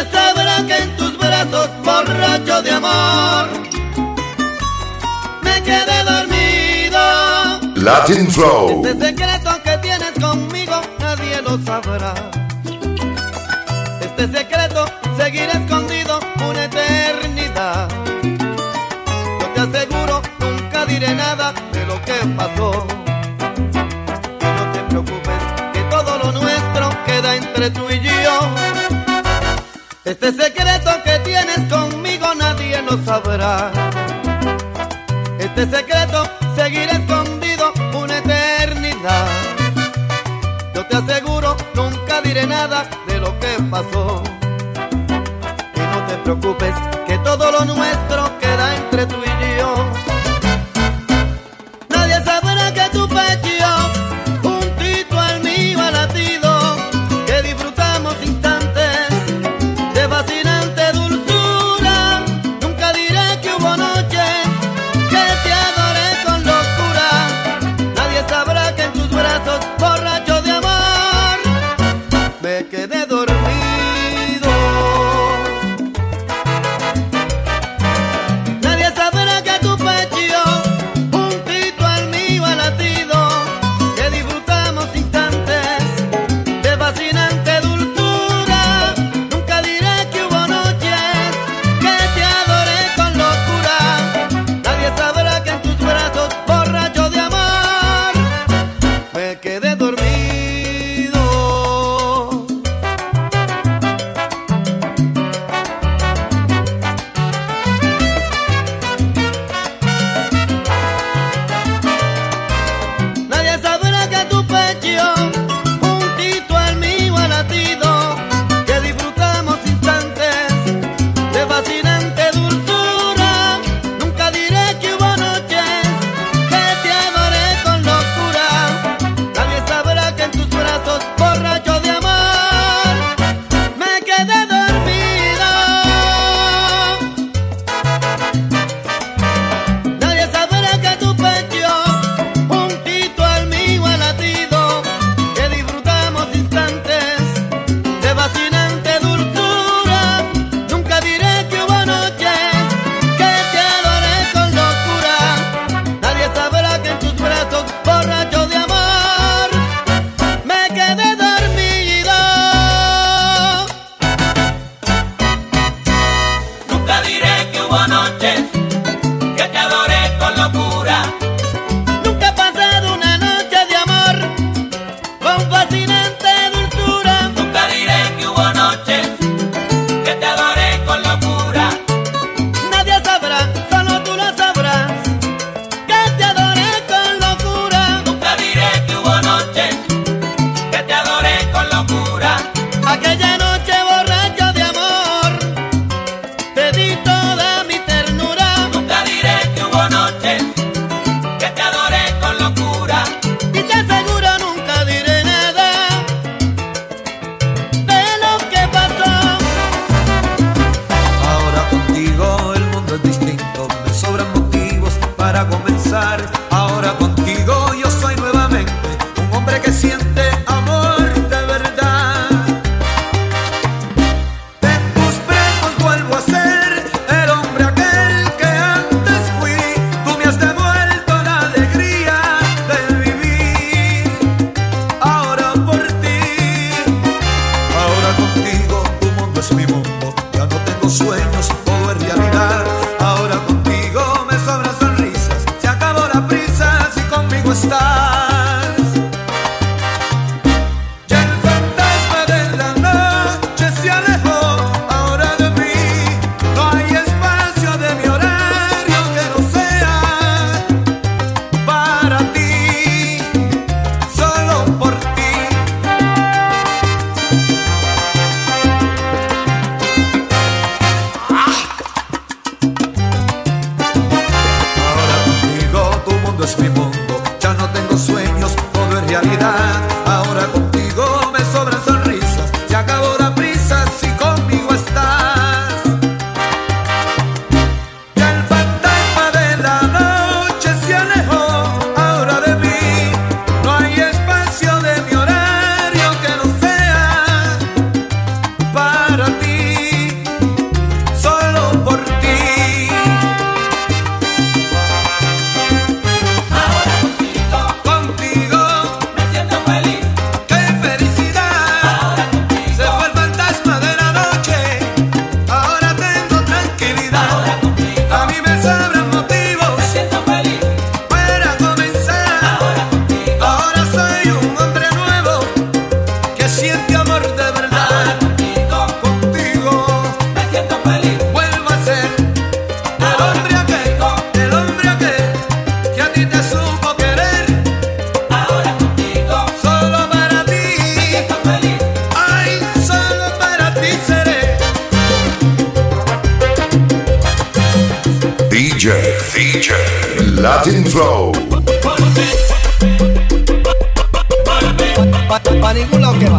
Sabrá que en tus brazos, borracho de amor, me quedé dormido. Latin Flow. Este secreto que tienes conmigo, nadie lo sabrá. Este secreto seguirá escondido una eternidad. Yo te aseguro, nunca diré nada de lo que pasó. No te preocupes, que todo lo nuestro queda entre tú y yo. Este secreto que tienes conmigo nadie lo sabrá. Este secreto seguirá escondido una eternidad. Yo te aseguro, nunca diré nada de lo que pasó. Y no te preocupes, que todo lo nuestro Look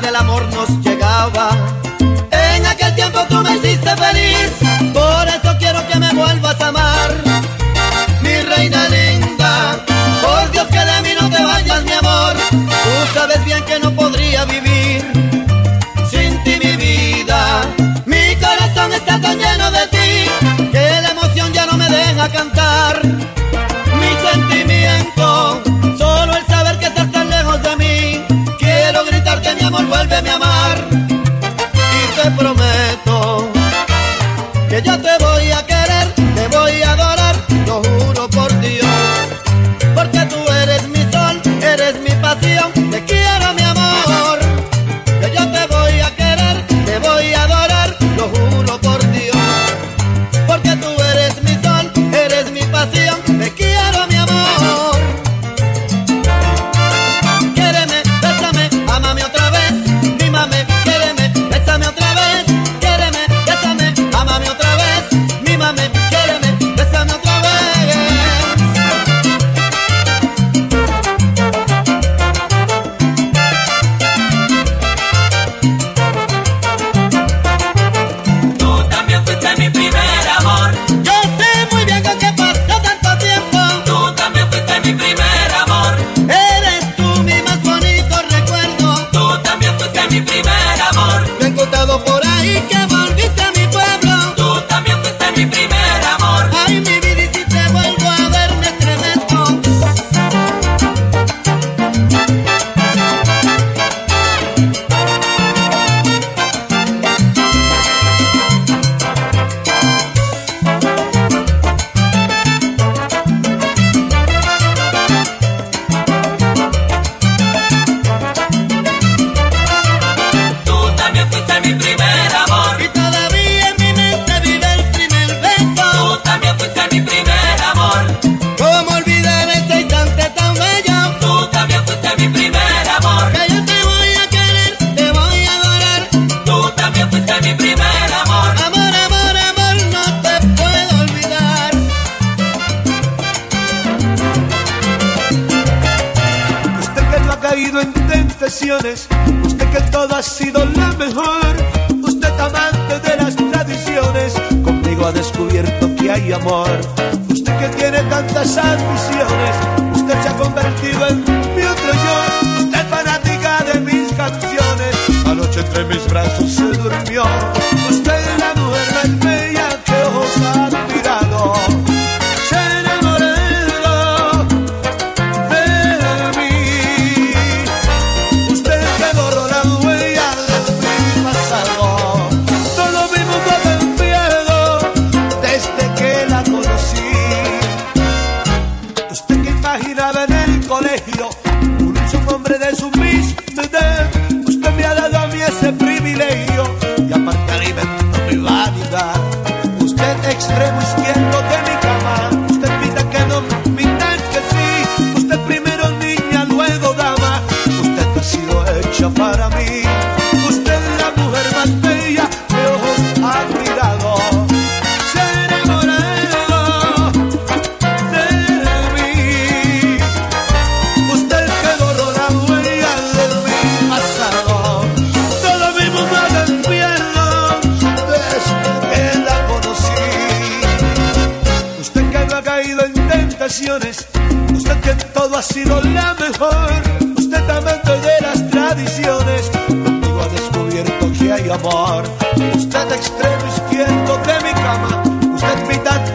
del amor nos llegaba. En aquel tiempo tú me hiciste feliz, por eso quiero que me vuelvas a amar. Mi reina linda, por Dios que de mí no te vayas mi amor, tú sabes bien que no podría vivir sin ti mi vida. Mi corazón está tan lleno de ti, que la emoción ya no me deja cantar. inventado por Usted que todo ha sido la mejor. Usted amante de las tradiciones. Conmigo ha descubierto que hay amor. Usted que tiene tantas ambiciones. Usted se ha convertido en mi otro yo. Usted fanática de mis canciones. Anoche entre mis brazos se durmió. Usted Usted que todo ha sido la mejor. Usted amante de las tradiciones. Contigo ha descubierto que hay amor. Usted extremo izquierdo de mi cama. Usted mitad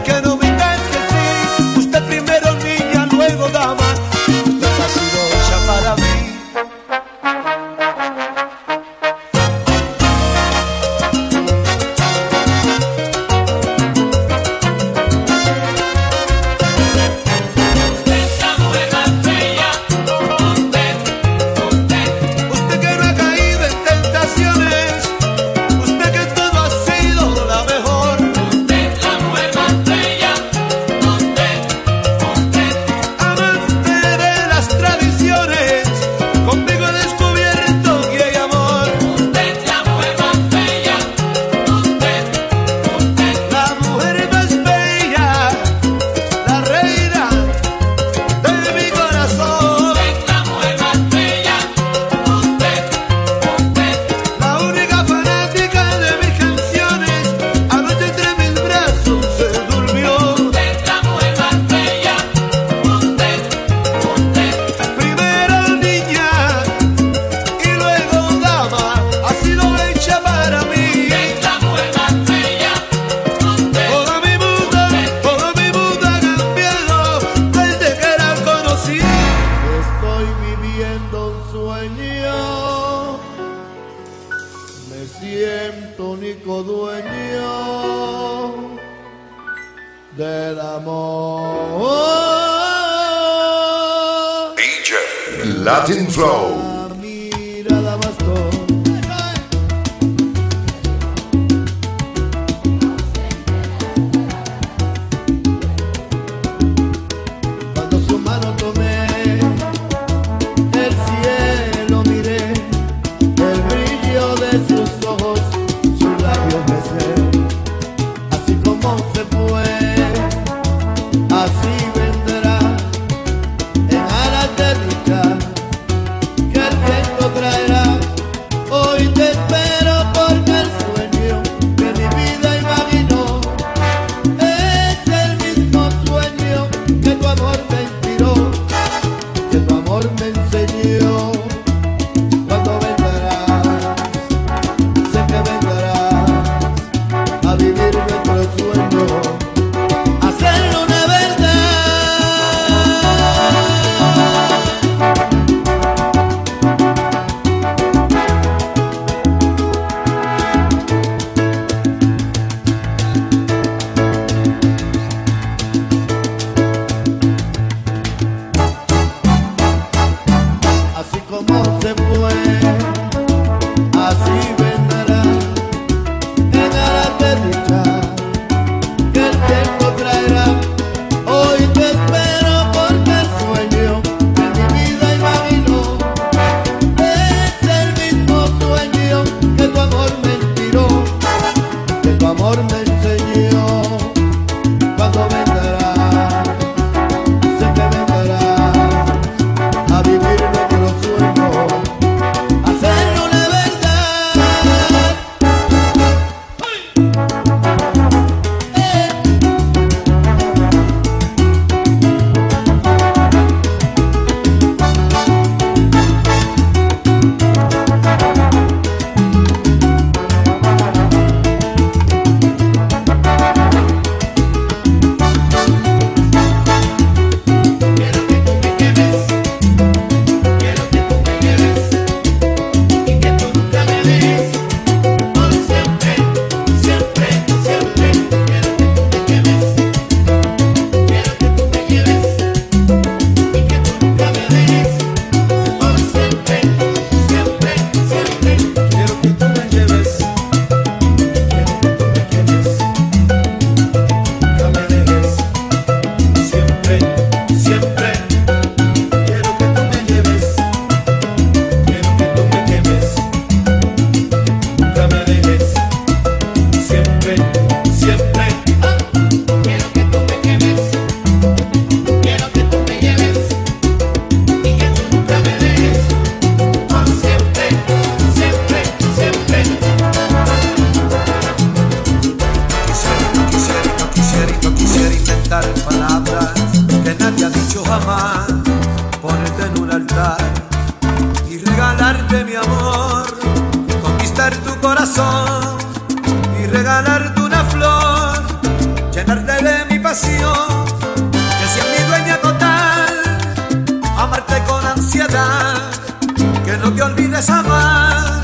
y regalarte una flor, llenarte de mi pasión, que seas mi dueña total, amarte con ansiedad, que no te olvides amar.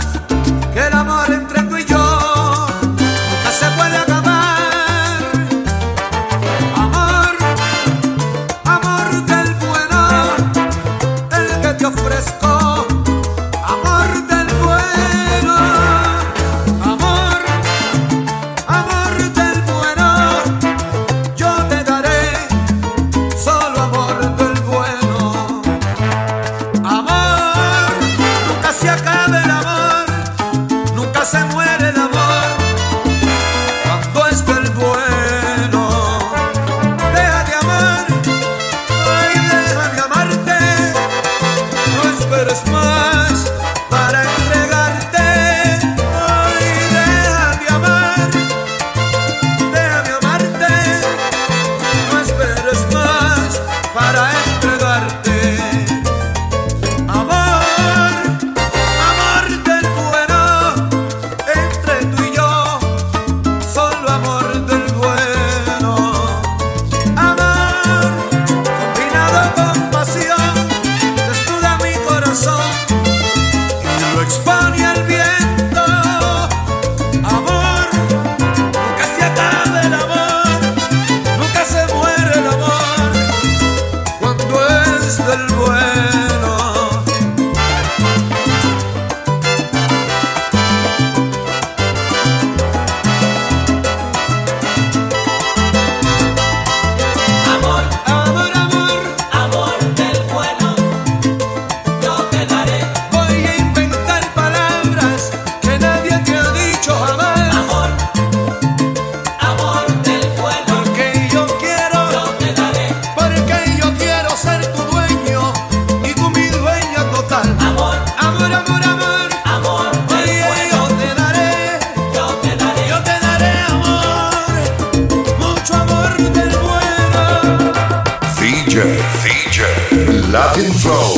Flow.